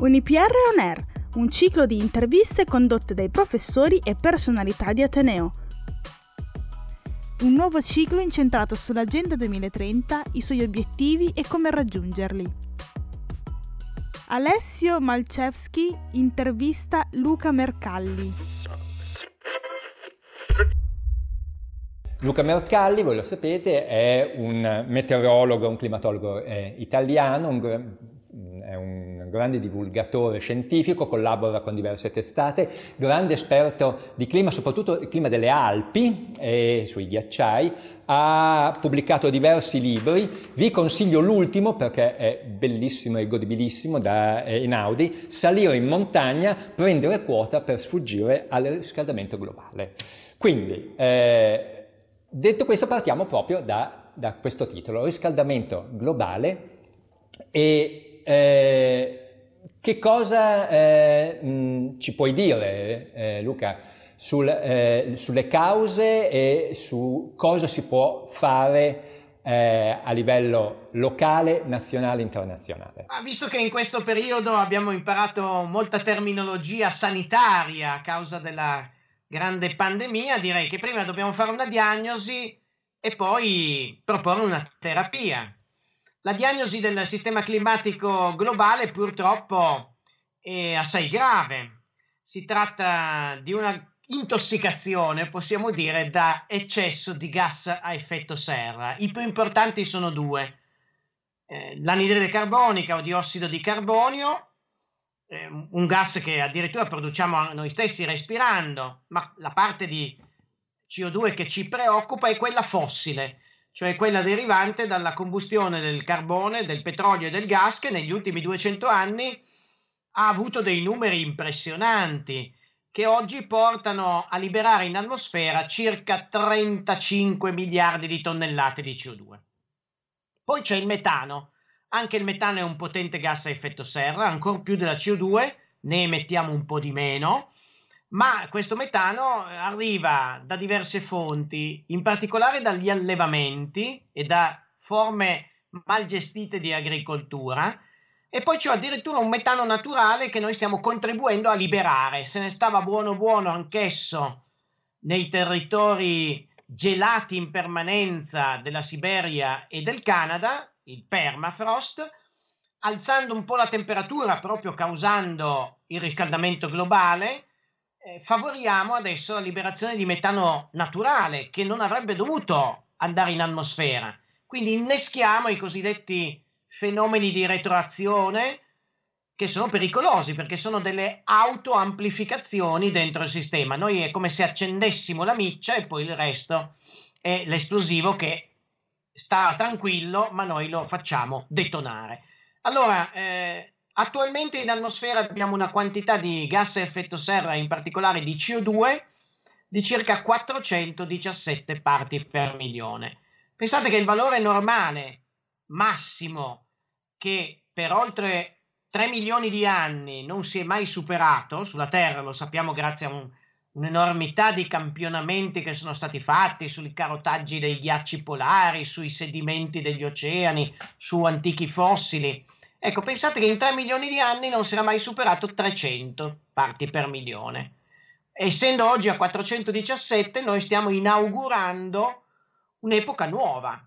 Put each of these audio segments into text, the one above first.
Unipr On Air, un ciclo di interviste condotte dai professori e personalità di Ateneo. Un nuovo ciclo incentrato sull'Agenda 2030, i suoi obiettivi e come raggiungerli. Alessio Malcevski intervista Luca Mercalli. Luca Mercalli, voi lo sapete, è un meteorologo, un climatologo eh, italiano, un, è un grande divulgatore scientifico, collabora con diverse testate, grande esperto di clima, soprattutto il clima delle Alpi e sui ghiacciai, ha pubblicato diversi libri, vi consiglio l'ultimo perché è bellissimo e godibilissimo da Einaudi, Salire in montagna, prendere quota per sfuggire al riscaldamento globale. Quindi, eh, Detto questo partiamo proprio da, da questo titolo, riscaldamento globale e eh, che cosa eh, mh, ci puoi dire eh, Luca sul, eh, sulle cause e su cosa si può fare eh, a livello locale, nazionale e internazionale? Ah, visto che in questo periodo abbiamo imparato molta terminologia sanitaria a causa della grande pandemia, direi che prima dobbiamo fare una diagnosi e poi proporre una terapia. La diagnosi del sistema climatico globale purtroppo è assai grave. Si tratta di una intossicazione, possiamo dire, da eccesso di gas a effetto serra. I più importanti sono due. Eh, l'anidride carbonica o diossido di carbonio eh, un gas che addirittura produciamo noi stessi respirando, ma la parte di CO2 che ci preoccupa è quella fossile, cioè quella derivante dalla combustione del carbone, del petrolio e del gas che negli ultimi 200 anni ha avuto dei numeri impressionanti che oggi portano a liberare in atmosfera circa 35 miliardi di tonnellate di CO2. Poi c'è il metano, anche il metano è un potente gas a effetto serra, ancora più della CO2, ne emettiamo un po' di meno, ma questo metano arriva da diverse fonti, in particolare dagli allevamenti e da forme mal gestite di agricoltura, e poi c'è addirittura un metano naturale che noi stiamo contribuendo a liberare. Se ne stava buono buono anch'esso nei territori gelati in permanenza della Siberia e del Canada, il permafrost, alzando un po' la temperatura, proprio causando il riscaldamento globale, eh, favoriamo adesso la liberazione di metano naturale che non avrebbe dovuto andare in atmosfera. Quindi inneschiamo i cosiddetti fenomeni di retroazione che sono pericolosi perché sono delle autoamplificazioni dentro il sistema. Noi è come se accendessimo la miccia e poi il resto è l'esplosivo che sta tranquillo, ma noi lo facciamo detonare. Allora, eh, attualmente in atmosfera abbiamo una quantità di gas a effetto serra, in particolare di CO2, di circa 417 parti per milione. Pensate che il valore normale massimo che per oltre 3 milioni di anni non si è mai superato sulla Terra, lo sappiamo grazie a un un'enormità di campionamenti che sono stati fatti sui carotaggi dei ghiacci polari, sui sedimenti degli oceani, su antichi fossili. Ecco, pensate che in 3 milioni di anni non si era mai superato 300 parti per milione. Essendo oggi a 417, noi stiamo inaugurando un'epoca nuova,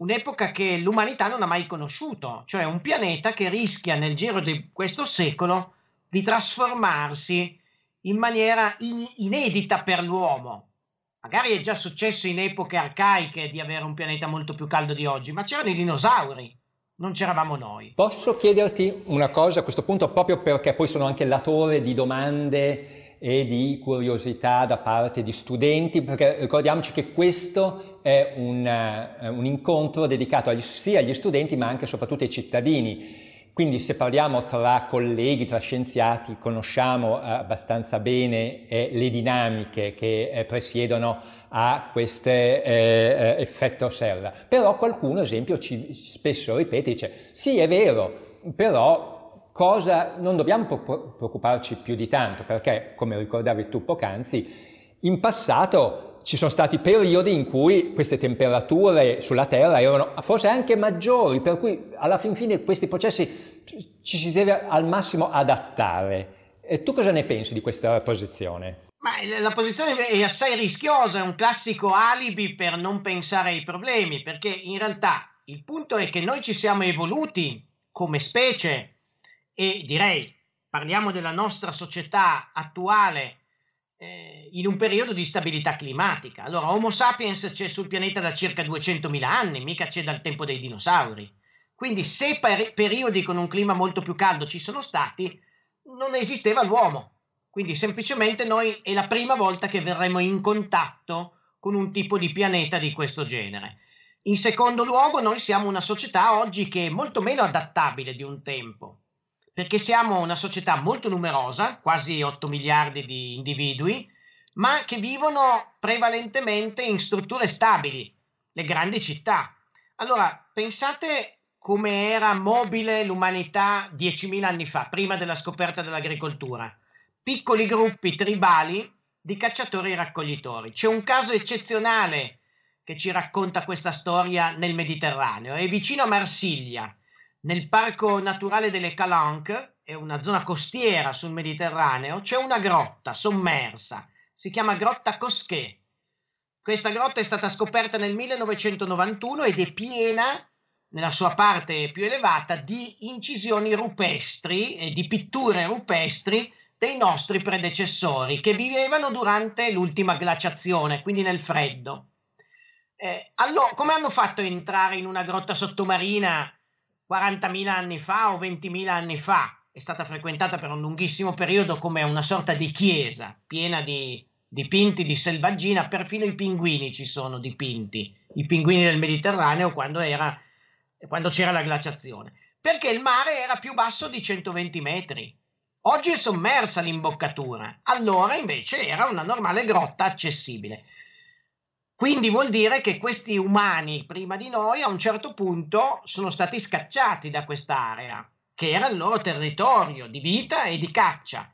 un'epoca che l'umanità non ha mai conosciuto, cioè un pianeta che rischia nel giro di questo secolo di trasformarsi in maniera in- inedita per l'uomo. Magari è già successo in epoche arcaiche di avere un pianeta molto più caldo di oggi, ma c'erano i dinosauri, non c'eravamo noi. Posso chiederti una cosa a questo punto, proprio perché poi sono anche latore di domande e di curiosità da parte di studenti, perché ricordiamoci che questo è un, uh, un incontro dedicato agli, sia agli studenti ma anche e soprattutto ai cittadini quindi se parliamo tra colleghi, tra scienziati, conosciamo eh, abbastanza bene eh, le dinamiche che eh, presiedono a questo eh, eh, effetto serra. Però qualcuno, ad esempio, ci spesso ripete, dice sì è vero, però cosa, non dobbiamo preoccuparci più di tanto, perché come ricordavi tu poc'anzi, in passato ci sono stati periodi in cui queste temperature sulla Terra erano forse anche maggiori, per cui alla fin fine questi processi ci si deve al massimo adattare. E tu cosa ne pensi di questa posizione? Ma la posizione è assai rischiosa, è un classico alibi per non pensare ai problemi, perché in realtà il punto è che noi ci siamo evoluti come specie e direi, parliamo della nostra società attuale eh, in un periodo di stabilità climatica. Allora, Homo sapiens c'è sul pianeta da circa 200.000 anni, mica c'è dal tempo dei dinosauri. Quindi se per- periodi con un clima molto più caldo ci sono stati, non esisteva l'uomo. Quindi semplicemente noi è la prima volta che verremo in contatto con un tipo di pianeta di questo genere. In secondo luogo, noi siamo una società oggi che è molto meno adattabile di un tempo perché siamo una società molto numerosa, quasi 8 miliardi di individui, ma che vivono prevalentemente in strutture stabili, le grandi città. Allora, pensate come era mobile l'umanità 10.000 anni fa, prima della scoperta dell'agricoltura. Piccoli gruppi tribali di cacciatori e raccoglitori. C'è un caso eccezionale che ci racconta questa storia nel Mediterraneo, è vicino a Marsiglia, nel parco naturale delle Calanques, è una zona costiera sul Mediterraneo, c'è una grotta sommersa, si chiama Grotta Cosquet. Questa grotta è stata scoperta nel 1991 ed è piena, nella sua parte più elevata, di incisioni rupestri e di pitture rupestri dei nostri predecessori che vivevano durante l'ultima glaciazione, quindi nel freddo. Eh, allora, come hanno fatto a entrare in una grotta sottomarina 40.000 anni fa o 20.000 anni fa. È stata frequentata per un lunghissimo periodo come una sorta di chiesa piena di dipinti di selvaggina, perfino i pinguini ci sono dipinti, i pinguini del Mediterraneo quando, era, quando c'era la glaciazione, perché il mare era più basso di 120 metri. Oggi è sommersa l'imboccatura, allora invece era una normale grotta accessibile. Quindi vuol dire che questi umani prima di noi a un certo punto sono stati scacciati da quest'area, che era il loro territorio di vita e di caccia.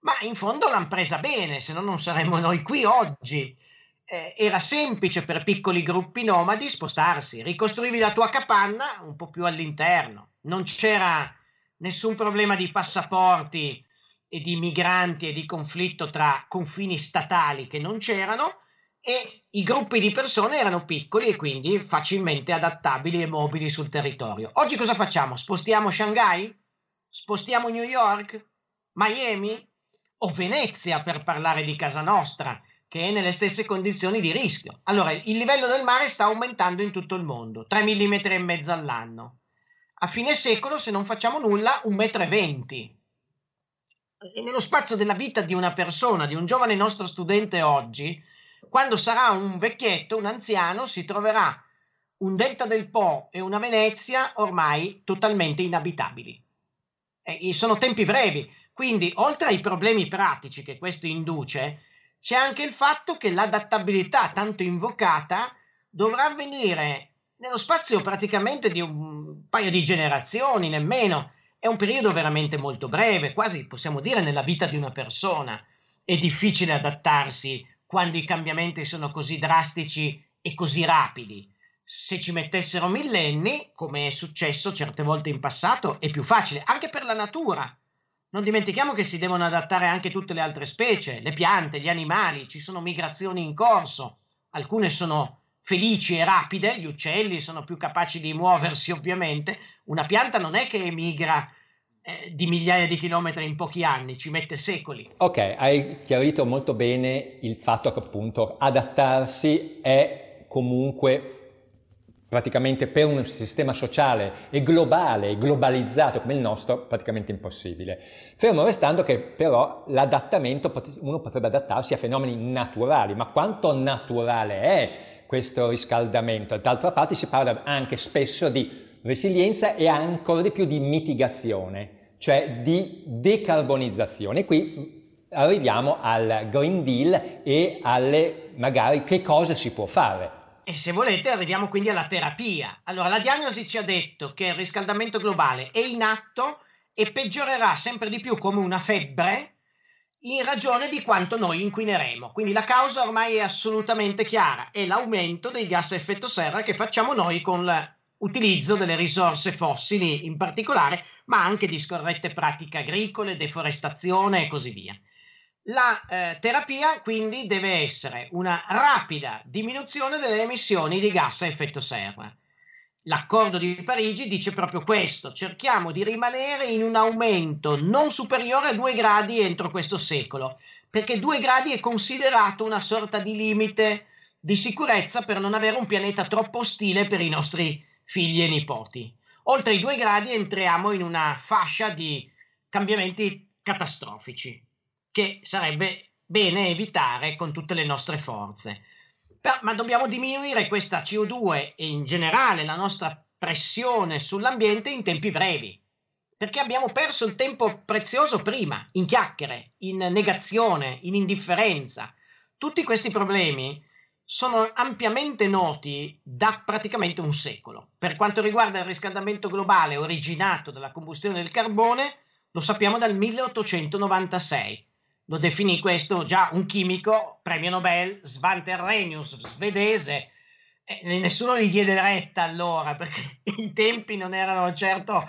Ma in fondo l'hanno presa bene, se no non saremmo noi qui oggi. Eh, era semplice per piccoli gruppi nomadi spostarsi, ricostruivi la tua capanna un po' più all'interno. Non c'era nessun problema di passaporti e di migranti e di conflitto tra confini statali che non c'erano e i gruppi di persone erano piccoli e quindi facilmente adattabili e mobili sul territorio. Oggi cosa facciamo? Spostiamo Shanghai? Spostiamo New York? Miami? O Venezia per parlare di casa nostra, che è nelle stesse condizioni di rischio. Allora, il livello del mare sta aumentando in tutto il mondo, 3 mm e mezzo all'anno. A fine secolo, se non facciamo nulla, 1,20 m. E nello spazio della vita di una persona, di un giovane nostro studente oggi, quando sarà un vecchietto, un anziano, si troverà un delta del Po e una Venezia ormai totalmente inabitabili. E sono tempi brevi, quindi oltre ai problemi pratici che questo induce, c'è anche il fatto che l'adattabilità tanto invocata dovrà avvenire nello spazio praticamente di un paio di generazioni, nemmeno. È un periodo veramente molto breve, quasi possiamo dire nella vita di una persona. È difficile adattarsi quando i cambiamenti sono così drastici e così rapidi. Se ci mettessero millenni, come è successo certe volte in passato, è più facile, anche per la natura. Non dimentichiamo che si devono adattare anche tutte le altre specie, le piante, gli animali, ci sono migrazioni in corso. Alcune sono felici e rapide, gli uccelli sono più capaci di muoversi ovviamente. Una pianta non è che emigra eh, di migliaia di chilometri in pochi anni, ci mette secoli. Ok, hai chiarito molto bene il fatto che appunto adattarsi è comunque praticamente per un sistema sociale e globale, globalizzato come il nostro, praticamente impossibile. Fermo restando che però l'adattamento, uno potrebbe adattarsi a fenomeni naturali, ma quanto naturale è questo riscaldamento? D'altra parte si parla anche spesso di resilienza e ancora di più di mitigazione cioè di decarbonizzazione. Qui arriviamo al Green Deal e alle magari che cosa si può fare. E se volete arriviamo quindi alla terapia. Allora, la diagnosi ci ha detto che il riscaldamento globale è in atto e peggiorerà sempre di più come una febbre in ragione di quanto noi inquineremo. Quindi la causa ormai è assolutamente chiara, è l'aumento dei gas a effetto serra che facciamo noi con l'utilizzo delle risorse fossili in particolare, ma anche di scorrette pratiche agricole, deforestazione e così via. La eh, terapia quindi deve essere una rapida diminuzione delle emissioni di gas a effetto serra. L'accordo di Parigi dice proprio questo, cerchiamo di rimanere in un aumento non superiore a 2 gradi entro questo secolo, perché 2 gradi è considerato una sorta di limite di sicurezza per non avere un pianeta troppo ostile per i nostri figli e nipoti. Oltre i 2 gradi entriamo in una fascia di cambiamenti catastrofici che sarebbe bene evitare con tutte le nostre forze. Però, ma dobbiamo diminuire questa CO2 e in generale la nostra pressione sull'ambiente in tempi brevi, perché abbiamo perso il tempo prezioso prima, in chiacchiere, in negazione, in indifferenza. Tutti questi problemi sono ampiamente noti da praticamente un secolo. Per quanto riguarda il riscaldamento globale originato dalla combustione del carbone, lo sappiamo dal 1896 lo definì questo già un chimico, premio Nobel, Svante Arrhenius, svedese. Eh, nessuno gli diede retta allora perché i tempi non erano certo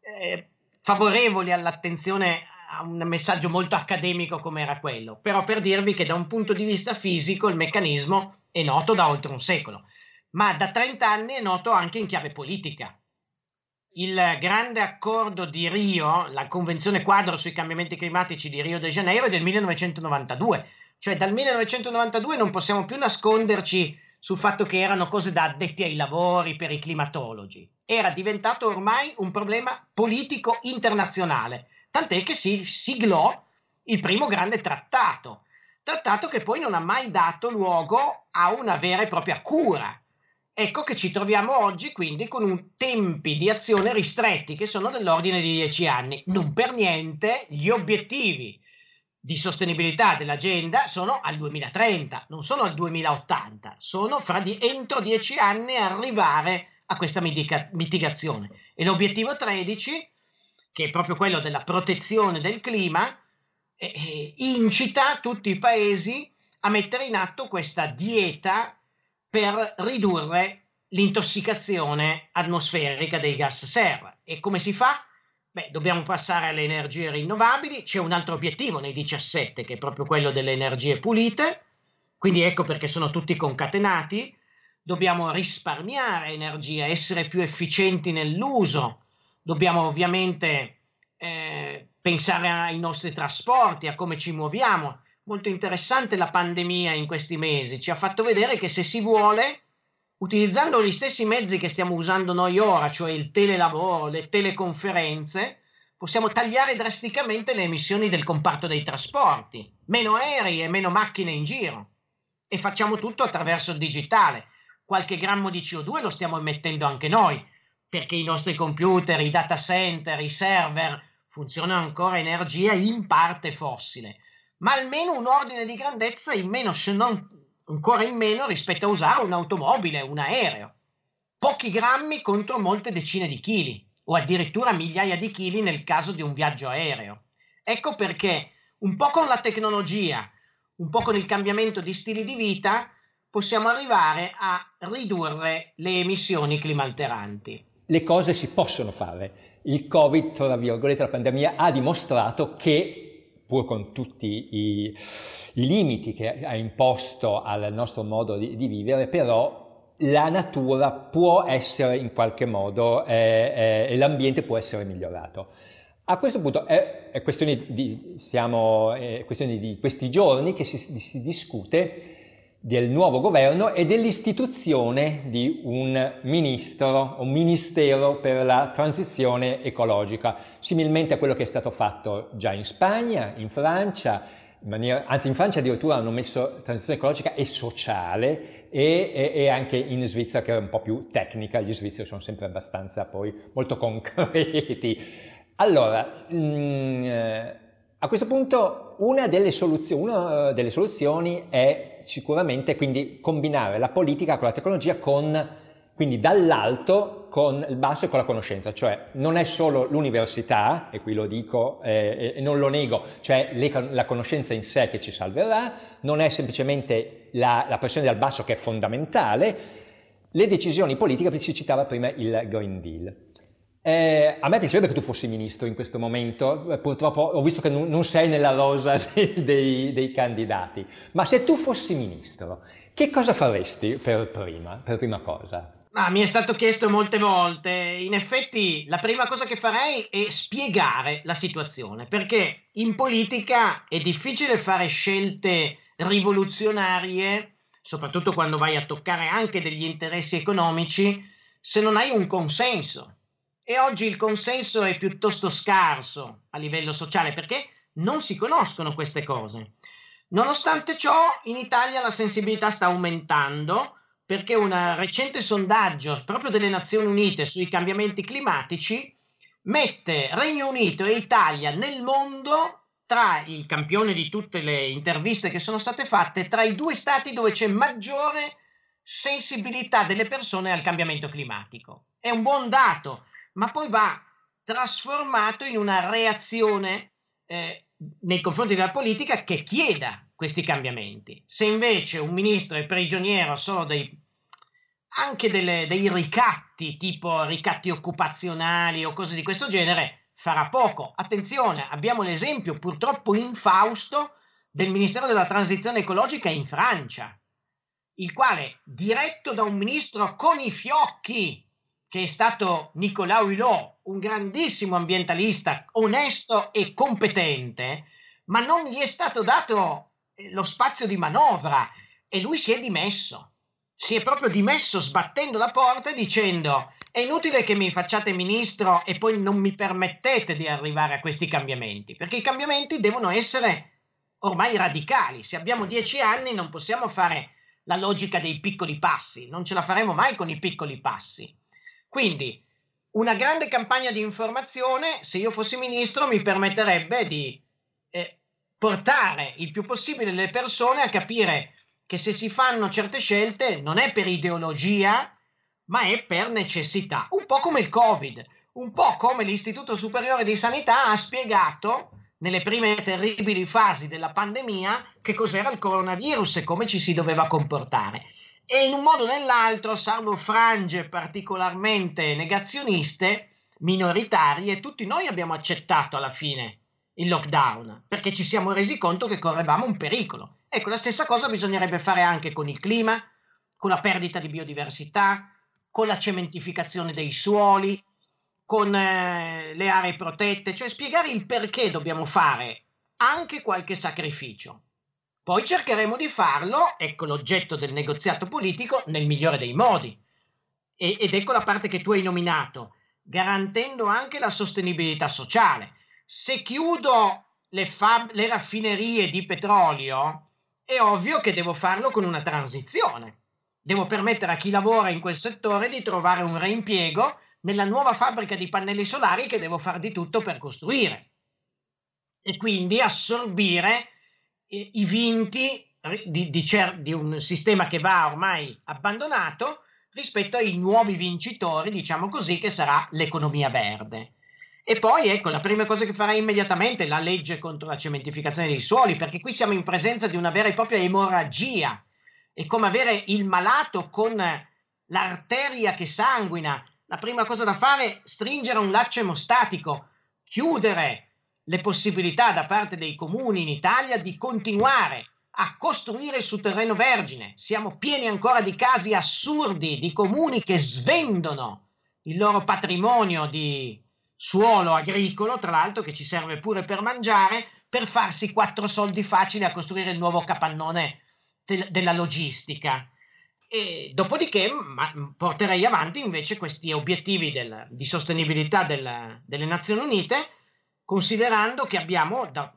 eh, favorevoli all'attenzione un messaggio molto accademico come era quello, però per dirvi che da un punto di vista fisico il meccanismo è noto da oltre un secolo, ma da 30 anni è noto anche in chiave politica il grande accordo di Rio, la convenzione quadro sui cambiamenti climatici di Rio de Janeiro è del 1992, cioè dal 1992 non possiamo più nasconderci sul fatto che erano cose da addetti ai lavori per i climatologi. Era diventato ormai un problema politico internazionale, tant'è che si siglò il primo grande trattato, trattato che poi non ha mai dato luogo a una vera e propria cura Ecco che ci troviamo oggi quindi con tempi di azione ristretti che sono dell'ordine di 10 anni. Non per niente gli obiettivi di sostenibilità dell'agenda sono al 2030, non sono al 2080, sono fra di, entro 10 anni arrivare a questa mitiga, mitigazione. E l'obiettivo 13, che è proprio quello della protezione del clima, eh, incita tutti i paesi a mettere in atto questa dieta per ridurre l'intossicazione atmosferica dei gas serra. E come si fa? Beh, dobbiamo passare alle energie rinnovabili, c'è un altro obiettivo nei 17 che è proprio quello delle energie pulite, quindi ecco perché sono tutti concatenati, dobbiamo risparmiare energia, essere più efficienti nell'uso, dobbiamo ovviamente eh, pensare ai nostri trasporti, a come ci muoviamo, molto interessante la pandemia in questi mesi, ci ha fatto vedere che se si vuole, utilizzando gli stessi mezzi che stiamo usando noi ora, cioè il telelavoro, le teleconferenze, possiamo tagliare drasticamente le emissioni del comparto dei trasporti, meno aerei e meno macchine in giro. E facciamo tutto attraverso il digitale. Qualche grammo di CO2 lo stiamo emettendo anche noi, perché i nostri computer, i data center, i server funzionano ancora energia in parte fossile ma almeno un ordine di grandezza in meno, se non ancora in meno rispetto a usare un'automobile, un aereo. Pochi grammi contro molte decine di chili, o addirittura migliaia di chili nel caso di un viaggio aereo. Ecco perché un po' con la tecnologia, un po' con il cambiamento di stili di vita, possiamo arrivare a ridurre le emissioni climalteranti. Le cose si possono fare. Il Covid, tra virgolette, la pandemia, ha dimostrato che pur con tutti i, i, limiti che ha imposto al nostro modo di, di, vivere, però la natura può essere in qualche modo eh, eh, e l'ambiente può essere migliorato. A questo punto è, è questione, di, siamo, è questione di questi giorni che si, si discute del nuovo governo e dell'istituzione di un ministro, un ministero per la transizione ecologica, similmente a quello che è stato fatto già in Spagna, in Francia, in maniera, anzi in Francia addirittura hanno messo transizione ecologica e sociale e, e, e, anche in Svizzera che è un po' più tecnica, gli svizzeri sono sempre abbastanza poi molto concreti. Allora, mh, mm, eh, a questo punto una delle, soluzioni, una eh, delle soluzioni è sicuramente quindi combinare la politica con la tecnologia con quindi dall'alto con il basso e con la conoscenza, cioè non è solo l'università, e qui lo dico eh, e non lo nego, cioè le, la conoscenza in sé che ci salverà, non è semplicemente la, la pressione dal basso che è fondamentale, le decisioni politiche, si citava prima il Green Deal. Eh, a me piacerebbe che tu fossi ministro in questo momento, purtroppo ho visto che non, non sei nella rosa dei, dei, dei, candidati, ma se tu fossi ministro, che cosa faresti per prima, per prima cosa? Ah, mi è stato chiesto molte volte. In effetti, la prima cosa che farei è spiegare la situazione, perché in politica è difficile fare scelte rivoluzionarie, soprattutto quando vai a toccare anche degli interessi economici, se non hai un consenso. E oggi il consenso è piuttosto scarso a livello sociale perché non si conoscono queste cose. Nonostante ciò, in Italia la sensibilità sta aumentando perché un recente sondaggio proprio delle Nazioni Unite sui cambiamenti climatici mette Regno Unito e Italia nel mondo tra il campione di tutte le interviste che sono state fatte, tra i due stati dove c'è maggiore sensibilità delle persone al cambiamento climatico. È un buon dato, ma poi va trasformato in una reazione eh, nei confronti della politica che chieda questi cambiamenti. Se invece un ministro è prigioniero solo dei, anche delle, dei ricatti, tipo ricatti occupazionali o cose di questo genere, farà poco. Attenzione, abbiamo l'esempio purtroppo infausto del Ministero della Transizione Ecologica in Francia, il quale, diretto da un ministro con i fiocchi, che è stato Nicolas Hulot, un grandissimo ambientalista, onesto e competente, ma non gli è stato dato lo spazio di manovra e lui si è dimesso. Si è proprio dimesso sbattendo la porta dicendo è inutile che mi facciate ministro e poi non mi permettete di arrivare a questi cambiamenti, perché i cambiamenti devono essere ormai radicali. Se abbiamo dieci anni non possiamo fare la logica dei piccoli passi, non ce la faremo mai con i piccoli passi. Quindi una grande campagna di informazione, se io fossi ministro, mi permetterebbe di eh, portare il più possibile le persone a capire che se si fanno certe scelte non è per ideologia, ma è per necessità. Un po' come il Covid, un po' come l'Istituto Superiore di Sanità ha spiegato nelle prime terribili fasi della pandemia che cos'era il coronavirus e come ci si doveva comportare. E in un modo o nell'altro, salvo frange particolarmente negazioniste, minoritarie, tutti noi abbiamo accettato alla fine il lockdown, perché ci siamo resi conto che correvamo un pericolo. Ecco, la stessa cosa bisognerebbe fare anche con il clima, con la perdita di biodiversità, con la cementificazione dei suoli, con eh, le aree protette, cioè spiegare il perché dobbiamo fare anche qualche sacrificio. Poi cercheremo di farlo, ecco l'oggetto del negoziato politico, nel migliore dei modi. E, ed ecco la parte che tu hai nominato, garantendo anche la sostenibilità sociale se chiudo le, fab- le raffinerie di petrolio, è ovvio che devo farlo con una transizione. Devo permettere a chi lavora in quel settore di trovare un reimpiego nella nuova fabbrica di pannelli solari che devo fare di tutto per costruire. E quindi assorbire i vinti di, di, cer- di un sistema che va ormai abbandonato rispetto ai nuovi vincitori, diciamo così, che sarà l'economia verde. E poi ecco, la prima cosa che farei immediatamente è la legge contro la cementificazione dei suoli, perché qui siamo in presenza di una vera e propria emorragia. È come avere il malato con l'arteria che sanguina. La prima cosa da fare è stringere un laccio emostatico, chiudere le possibilità da parte dei comuni in Italia di continuare a costruire su terreno vergine. Siamo pieni ancora di casi assurdi di comuni che svendono il loro patrimonio di suolo agricolo, tra l'altro che ci serve pure per mangiare, per farsi quattro soldi facili a costruire il nuovo capannone de- della logistica. E dopodiché ma, porterei avanti invece questi obiettivi del, di sostenibilità del, delle Nazioni Unite, considerando che abbiamo da,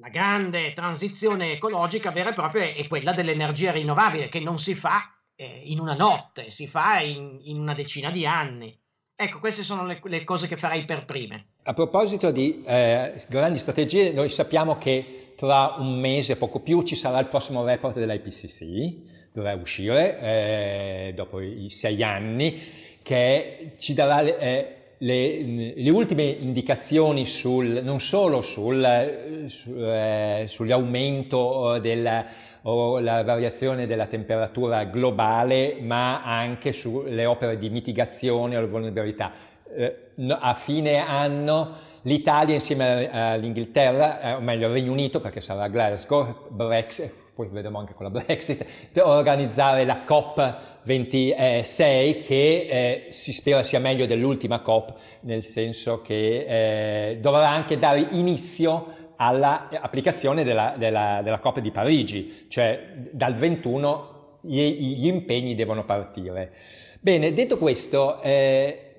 la grande transizione ecologica vera e propria è quella dell'energia rinnovabile, che non si fa eh, in una notte, si fa in, in una decina di anni. Ecco, queste sono le, le, cose che farei per prime. A proposito di eh, grandi strategie, noi sappiamo che tra un mese, poco più, ci sarà il prossimo report dell'IPCC, dovrà uscire eh, dopo i sei anni, che ci darà eh, le, le, ultime indicazioni sul, non solo sul, su, eh, sull'aumento della, o la variazione della temperatura globale, ma anche sulle opere di mitigazione alla vulnerabilità. Eh, a fine anno l'Italia insieme all'Inghilterra, eh, o meglio al Regno Unito, perché sarà Glasgow, Brexit, poi vedremo anche con la Brexit, organizzare la COP26 che eh, si spera sia meglio dell'ultima COP, nel senso che eh, dovrà anche dare inizio all'applicazione della, della, della COP di Parigi, cioè dal 21 gli, gli impegni devono partire. Bene, detto questo, eh,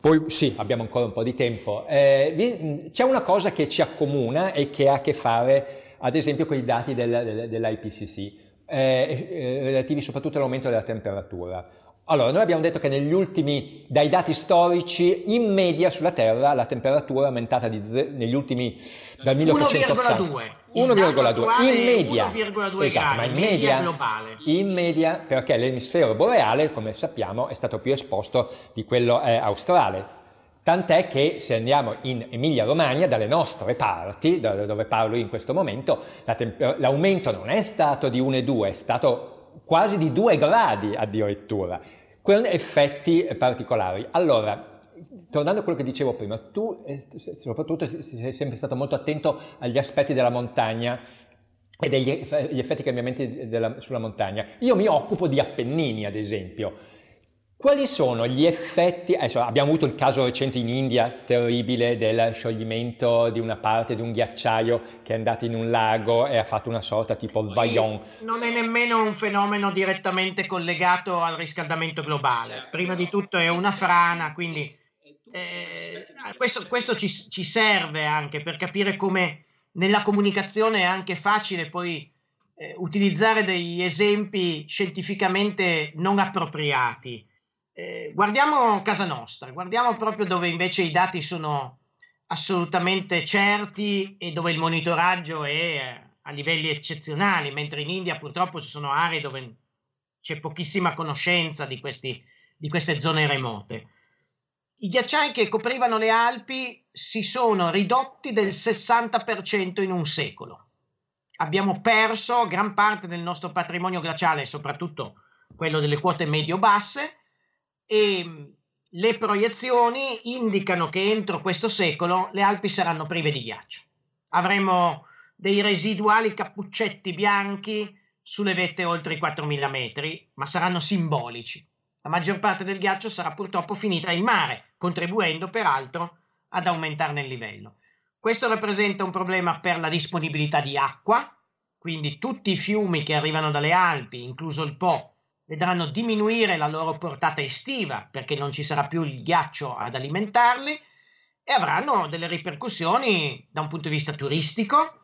poi sì, abbiamo ancora un po' di tempo, eh, c'è una cosa che ci accomuna e che ha a che fare ad esempio con i dati del, del, dell'IPCC, eh, eh, relativi soprattutto all'aumento della temperatura. Allora, noi abbiamo detto che negli ultimi, dai dati storici, in media sulla Terra la temperatura è aumentata di ze- negli ultimi, dal 1880. 1,2. 1,2 in media. 1,2 esatto, ma in media, media globale. In media perché l'emisfero boreale, come sappiamo, è stato più esposto di quello eh, australe. Tant'è che se andiamo in Emilia-Romagna, dalle nostre parti, da dove parlo in questo momento, la temper- l'aumento non è stato di 1,2, è stato quasi di 2 gradi addirittura, con effetti particolari. Allora, tornando a quello che dicevo prima, tu eh, soprattutto sei sempre stato molto attento agli aspetti della montagna e degli effetti cambiamenti della, sulla montagna. Io mi occupo di Appennini, ad esempio. Quali sono gli effetti? Adesso abbiamo avuto il caso recente in India terribile del scioglimento di una parte di un ghiacciaio che è andato in un lago e ha fatto una sorta tipo il Vaillon. Sì, non è nemmeno un fenomeno direttamente collegato al riscaldamento globale. Prima di tutto è una frana, quindi eh, questo, questo ci, ci, serve anche per capire come nella comunicazione è anche facile poi eh, utilizzare degli esempi scientificamente non appropriati eh, guardiamo casa nostra, guardiamo proprio dove invece i dati sono assolutamente certi e dove il monitoraggio è eh, a livelli eccezionali, mentre in India purtroppo ci sono aree dove c'è pochissima conoscenza di, questi, di queste zone remote. I ghiacciai che coprivano le Alpi si sono ridotti del 60% in un secolo. Abbiamo perso gran parte del nostro patrimonio glaciale, soprattutto quello delle quote medio-basse, e mm, le proiezioni indicano che entro questo secolo le Alpi saranno prive di ghiaccio. Avremo dei residuali cappuccetti bianchi sulle vette oltre i 4.000 metri, ma saranno simbolici. La maggior parte del ghiaccio sarà purtroppo finita in mare, contribuendo peraltro ad aumentarne il livello. Questo rappresenta un problema per la disponibilità di acqua, quindi tutti i fiumi che arrivano dalle Alpi, incluso il Po, vedranno diminuire la loro portata estiva perché non ci sarà più il ghiaccio ad alimentarli e avranno delle ripercussioni da un punto di vista turistico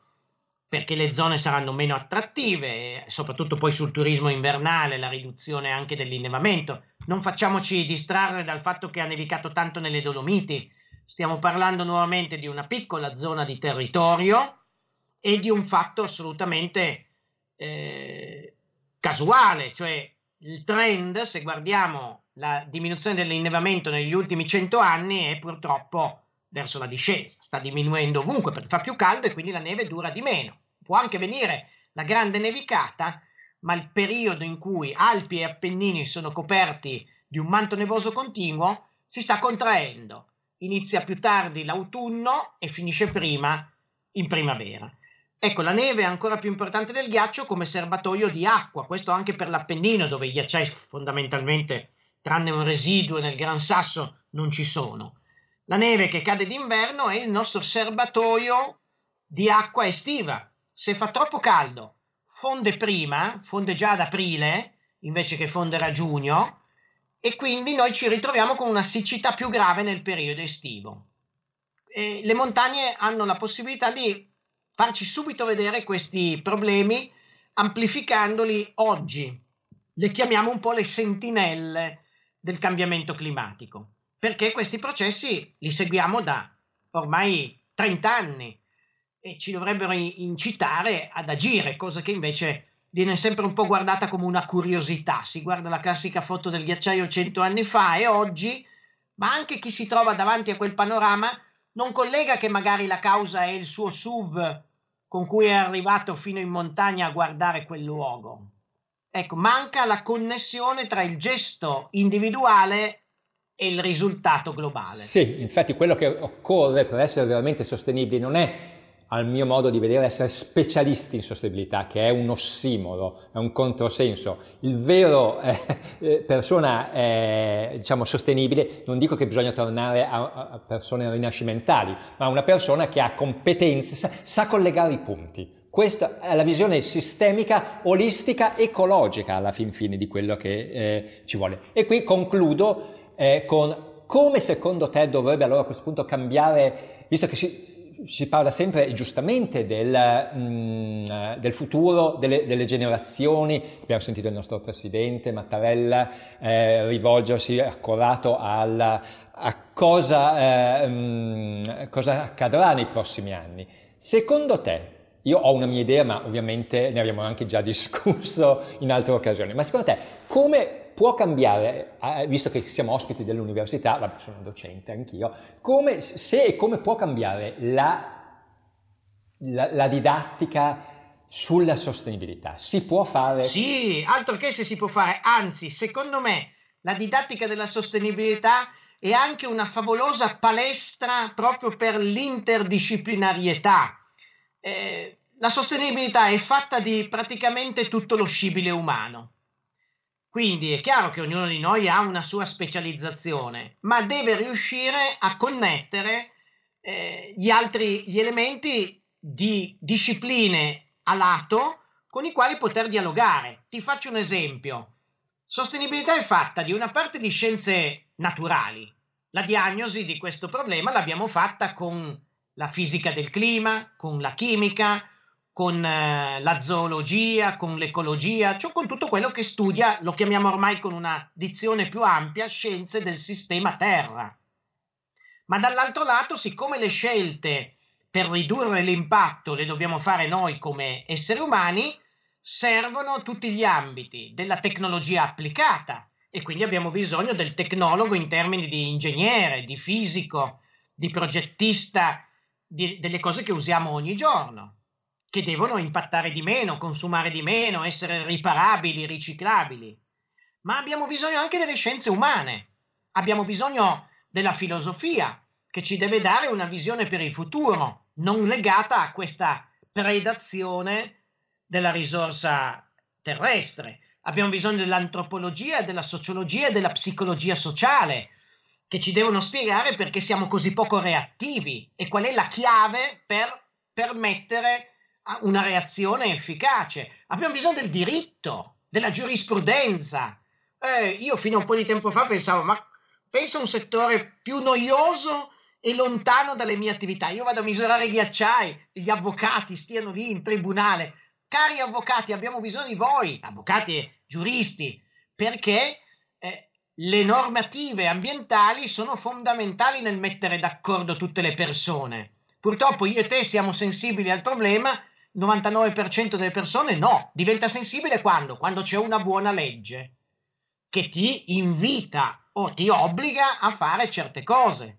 perché le zone saranno meno attrattive, soprattutto poi sul turismo invernale, la riduzione anche dell'innevamento. Non facciamoci distrarre dal fatto che ha nevicato tanto nelle Dolomiti, stiamo parlando nuovamente di una piccola zona di territorio e di un fatto assolutamente eh, casuale, cioè il trend, se guardiamo la diminuzione dell'innevamento negli ultimi 100 anni, è purtroppo verso la discesa. Sta diminuendo ovunque perché fa più caldo e quindi la neve dura di meno. Può anche venire la grande nevicata, ma il periodo in cui Alpi e Appennini sono coperti di un manto nevoso continuo si sta contraendo. Inizia più tardi l'autunno e finisce prima in primavera. Ecco, la neve è ancora più importante del ghiaccio come serbatoio di acqua, questo anche per l'Appennino, dove i ghiacciai fondamentalmente, tranne un residuo nel Gran Sasso, non ci sono. La neve che cade d'inverno è il nostro serbatoio di acqua estiva. Se fa troppo caldo, fonde prima, fonde già ad aprile, invece che fondere a giugno, e quindi noi ci ritroviamo con una siccità più grave nel periodo estivo. E le montagne hanno la possibilità di farci subito vedere questi problemi amplificandoli oggi. Le chiamiamo un po' le sentinelle del cambiamento climatico, perché questi processi li seguiamo da ormai 30 anni e ci dovrebbero incitare ad agire, cosa che invece viene sempre un po' guardata come una curiosità. Si guarda la classica foto del ghiacciaio cento anni fa e oggi, ma anche chi si trova davanti a quel panorama non collega che magari la causa è il suo SUV con cui è arrivato fino in montagna a guardare quel luogo. Ecco, manca la connessione tra il gesto individuale e il risultato globale. Sì, infatti quello che occorre per essere veramente sostenibili non è al mio modo di vedere, essere specialisti in sostenibilità, che è un ossimoro, è un controsenso. Il vero eh, eh, persona, eh, diciamo, sostenibile, non dico che bisogna tornare a, a, persone rinascimentali, ma una persona che ha competenze, sa, sa collegare i punti. Questa è la visione sistemica, olistica, ecologica alla fin fine di quello che eh, ci vuole. E qui concludo eh, con come secondo te dovrebbe allora a questo punto cambiare, visto che si, si parla sempre giustamente del, mm, del futuro delle, delle, generazioni, abbiamo sentito il nostro presidente Mattarella eh, rivolgersi accorato al, a cosa, eh, mm, cosa accadrà nei prossimi anni. Secondo te, io ho una mia idea, ma ovviamente ne abbiamo anche già discusso in altre occasioni, ma secondo te come può cambiare, visto che siamo ospiti dell'università, vabbè, sono docente anch'io, come, se e come può cambiare la, la, la didattica sulla sostenibilità? Si può fare? Sì, altro che se si può fare, anzi, secondo me la didattica della sostenibilità è anche una favolosa palestra proprio per l'interdisciplinarietà. Eh, la sostenibilità è fatta di praticamente tutto lo scibile umano quindi è chiaro che ognuno di noi ha una sua specializzazione, ma deve riuscire a connettere eh, gli altri gli elementi di discipline a lato con i quali poter dialogare. Ti faccio un esempio. Sostenibilità è fatta di una parte di scienze naturali. La diagnosi di questo problema l'abbiamo fatta con la fisica del clima, con la chimica, con eh, la zoologia, con l'ecologia, cioè con tutto quello che studia, lo chiamiamo ormai con una dizione più ampia, scienze del sistema Terra. Ma dall'altro lato, siccome le scelte per ridurre l'impatto le dobbiamo fare noi come esseri umani, servono tutti gli ambiti della tecnologia applicata e quindi abbiamo bisogno del tecnologo in termini di ingegnere, di fisico, di progettista, di, delle cose che usiamo ogni giorno che devono impattare di meno, consumare di meno, essere riparabili, riciclabili. Ma abbiamo bisogno anche delle scienze umane, abbiamo bisogno della filosofia che ci deve dare una visione per il futuro, non legata a questa predazione della risorsa terrestre. Abbiamo bisogno dell'antropologia, della sociologia e della psicologia sociale, che ci devono spiegare perché siamo così poco reattivi e qual è la chiave per permettere una reazione efficace. Abbiamo bisogno del diritto, della giurisprudenza. Eh, io fino a un po' di tempo fa pensavo, ma penso a un settore più noioso e lontano dalle mie attività. Io vado a misurare i ghiacciai, gli avvocati stiano lì in tribunale. Cari avvocati, abbiamo bisogno di voi, avvocati e giuristi, perché eh, le normative ambientali sono fondamentali nel mettere d'accordo tutte le persone. Purtroppo io e te siamo sensibili al problema, 99% delle persone no, diventa sensibile quando? Quando c'è una buona legge che ti invita o ti obbliga a fare certe cose.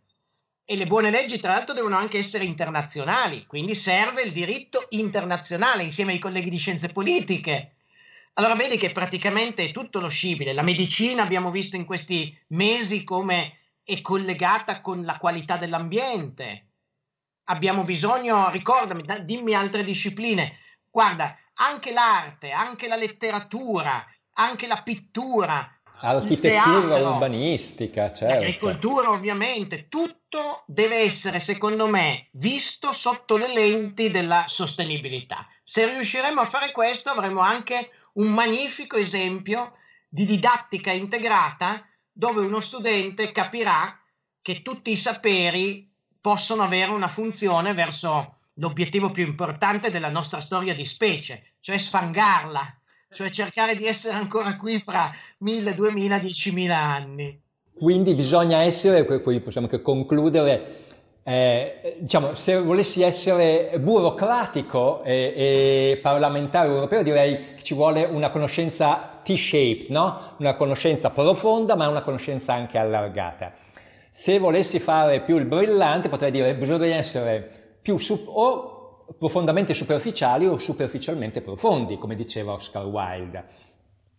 E le buone leggi, tra l'altro, devono anche essere internazionali, quindi serve il diritto internazionale insieme ai colleghi di scienze politiche. Allora vedi che praticamente è tutto lo scibile. La medicina abbiamo visto in questi mesi come è collegata con la qualità dell'ambiente, abbiamo bisogno, ricordami, dimmi altre discipline. Guarda, anche l'arte, anche la letteratura, anche la pittura, architettura urbanistica, certo. l'agricoltura ovviamente, tutto deve essere secondo me visto sotto le lenti della sostenibilità. Se riusciremo a fare questo avremo anche un magnifico esempio di didattica integrata dove uno studente capirà che tutti i saperi possono avere una funzione verso l'obiettivo più importante della nostra storia di specie, cioè sfangarla, cioè cercare di essere ancora qui fra mille, duemila, diecimila anni. Quindi bisogna essere, qui possiamo anche concludere, eh, diciamo, se volessi essere burocratico e, e, parlamentare europeo, direi che ci vuole una conoscenza T-shaped, no? una conoscenza profonda, ma una conoscenza anche allargata. Se volessi fare più il brillante, potrei dire che bisogna essere più su- o profondamente superficiali o superficialmente profondi, come diceva Oscar Wilde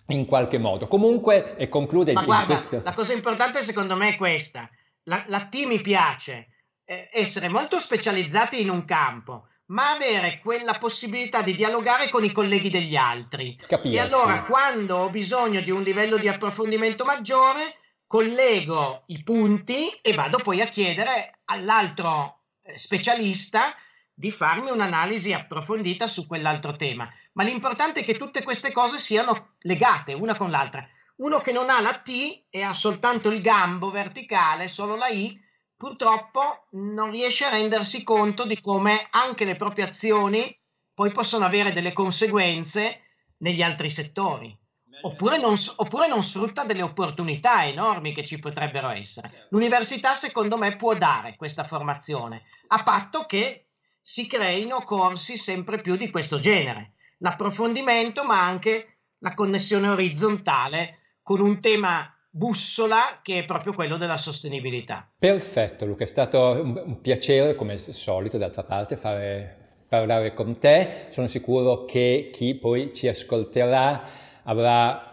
in qualche modo. Comunque, e conclude... Ma guarda, questo... la cosa importante secondo me è questa. La, la T mi piace, eh, essere molto specializzati in un campo, ma avere quella possibilità di dialogare con i colleghi degli altri. Capirsi. E allora, quando ho bisogno di un livello di approfondimento maggiore, collego i punti e vado poi a chiedere all'altro eh, specialista di farmi un'analisi approfondita su quell'altro tema. Ma l'importante è che tutte queste cose siano legate una con l'altra. Uno che non ha la T e ha soltanto il gambo verticale, solo la I, purtroppo non riesce a rendersi conto di come anche le proprie azioni poi possono avere delle conseguenze negli altri settori. Oppure non, oppure non, sfrutta delle opportunità enormi che ci potrebbero essere. Certo. L'università, secondo me, può dare questa formazione, a patto che si creino corsi sempre più di questo genere. L'approfondimento, ma anche la connessione orizzontale con un tema bussola che è proprio quello della sostenibilità. Perfetto Luca, è stato un, un piacere come al solito d'altra parte fare, parlare con te, sono sicuro che chi poi ci ascolterà avrà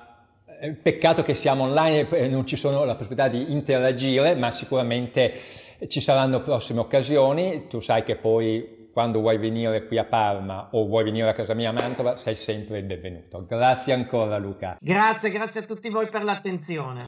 eh, Peccato che siamo online e non ci sono la possibilità di interagire, ma sicuramente ci saranno prossime occasioni. Tu sai che poi quando vuoi venire qui a Parma o vuoi venire a casa mia a Mantova, sei sempre il benvenuto. Grazie ancora Luca. Grazie, grazie a tutti voi per l'attenzione.